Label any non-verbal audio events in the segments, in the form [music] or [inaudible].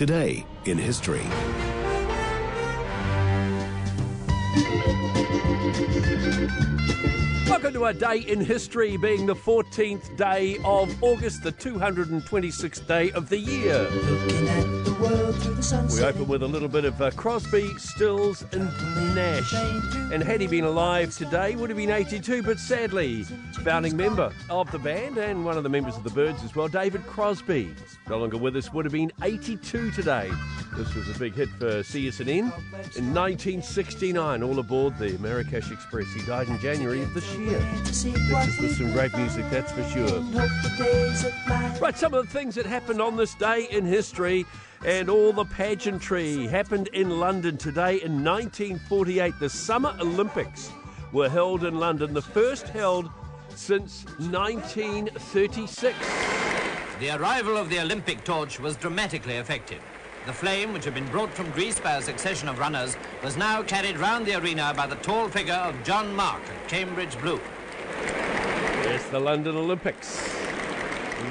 Today in history. Welcome to a day in history, being the 14th day of August, the 226th day of the year. We open with a little bit of uh, Crosby, Stills, and Nash. And had he been alive today, would have been 82, but sadly, founding member of the band and one of the members of the Byrds as well, David Crosby, no longer with us, would have been 82 today. This was a big hit for CSN in 1969, all aboard the Marrakesh Express. He died in January of this year. This is some great music, that's for sure. Right, some of the things that happened on this day in history and all the pageantry happened in London today in 1948. The Summer Olympics were held in London, the first held since 1936. The arrival of the Olympic torch was dramatically effective. The flame, which had been brought from Greece by a succession of runners, was now carried round the arena by the tall figure of John Mark at Cambridge Blue. Yes, the London Olympics.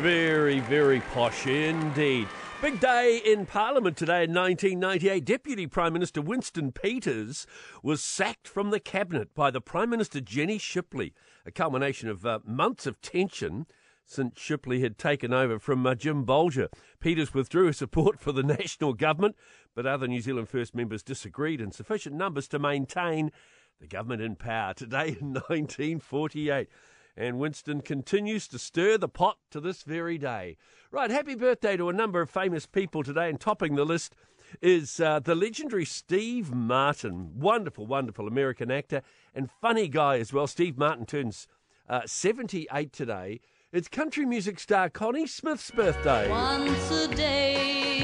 Very, very posh indeed. Big day in Parliament today in 1998. Deputy Prime Minister Winston Peters was sacked from the cabinet by the Prime Minister Jenny Shipley, a culmination of uh, months of tension since Shipley had taken over from uh, Jim Bolger. Peters withdrew his support for the [laughs] national government, but other New Zealand First members disagreed in sufficient numbers to maintain the government in power today in [laughs] 1948. And Winston continues to stir the pot to this very day. Right, happy birthday to a number of famous people today, and topping the list is uh, the legendary Steve Martin. Wonderful, wonderful American actor and funny guy as well. Steve Martin turns uh, 78 today. It's country music star Connie Smith's birthday. Once a day.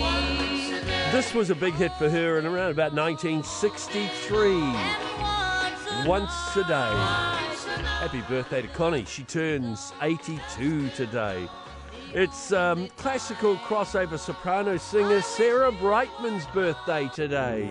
This was a big hit for her in around about 1963. Once a day. Happy birthday to Connie. She turns 82 today. It's um, classical crossover soprano singer Sarah Brightman's birthday today.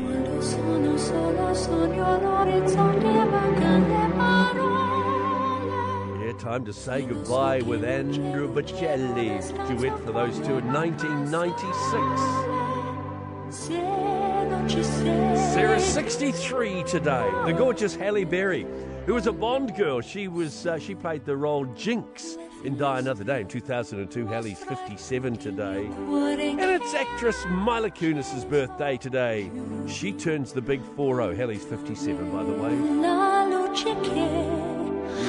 Time to say goodbye with Andrea Bocelli. Duet for those two in 1996. Sarah 63 today. The gorgeous Halle Berry, who was a Bond girl. She was uh, she played the role Jinx in Die Another Day in 2002. Halle's 57 today. And it's actress Mila Kunis' birthday today. She turns the big 4-0. Halle's 57, by the way.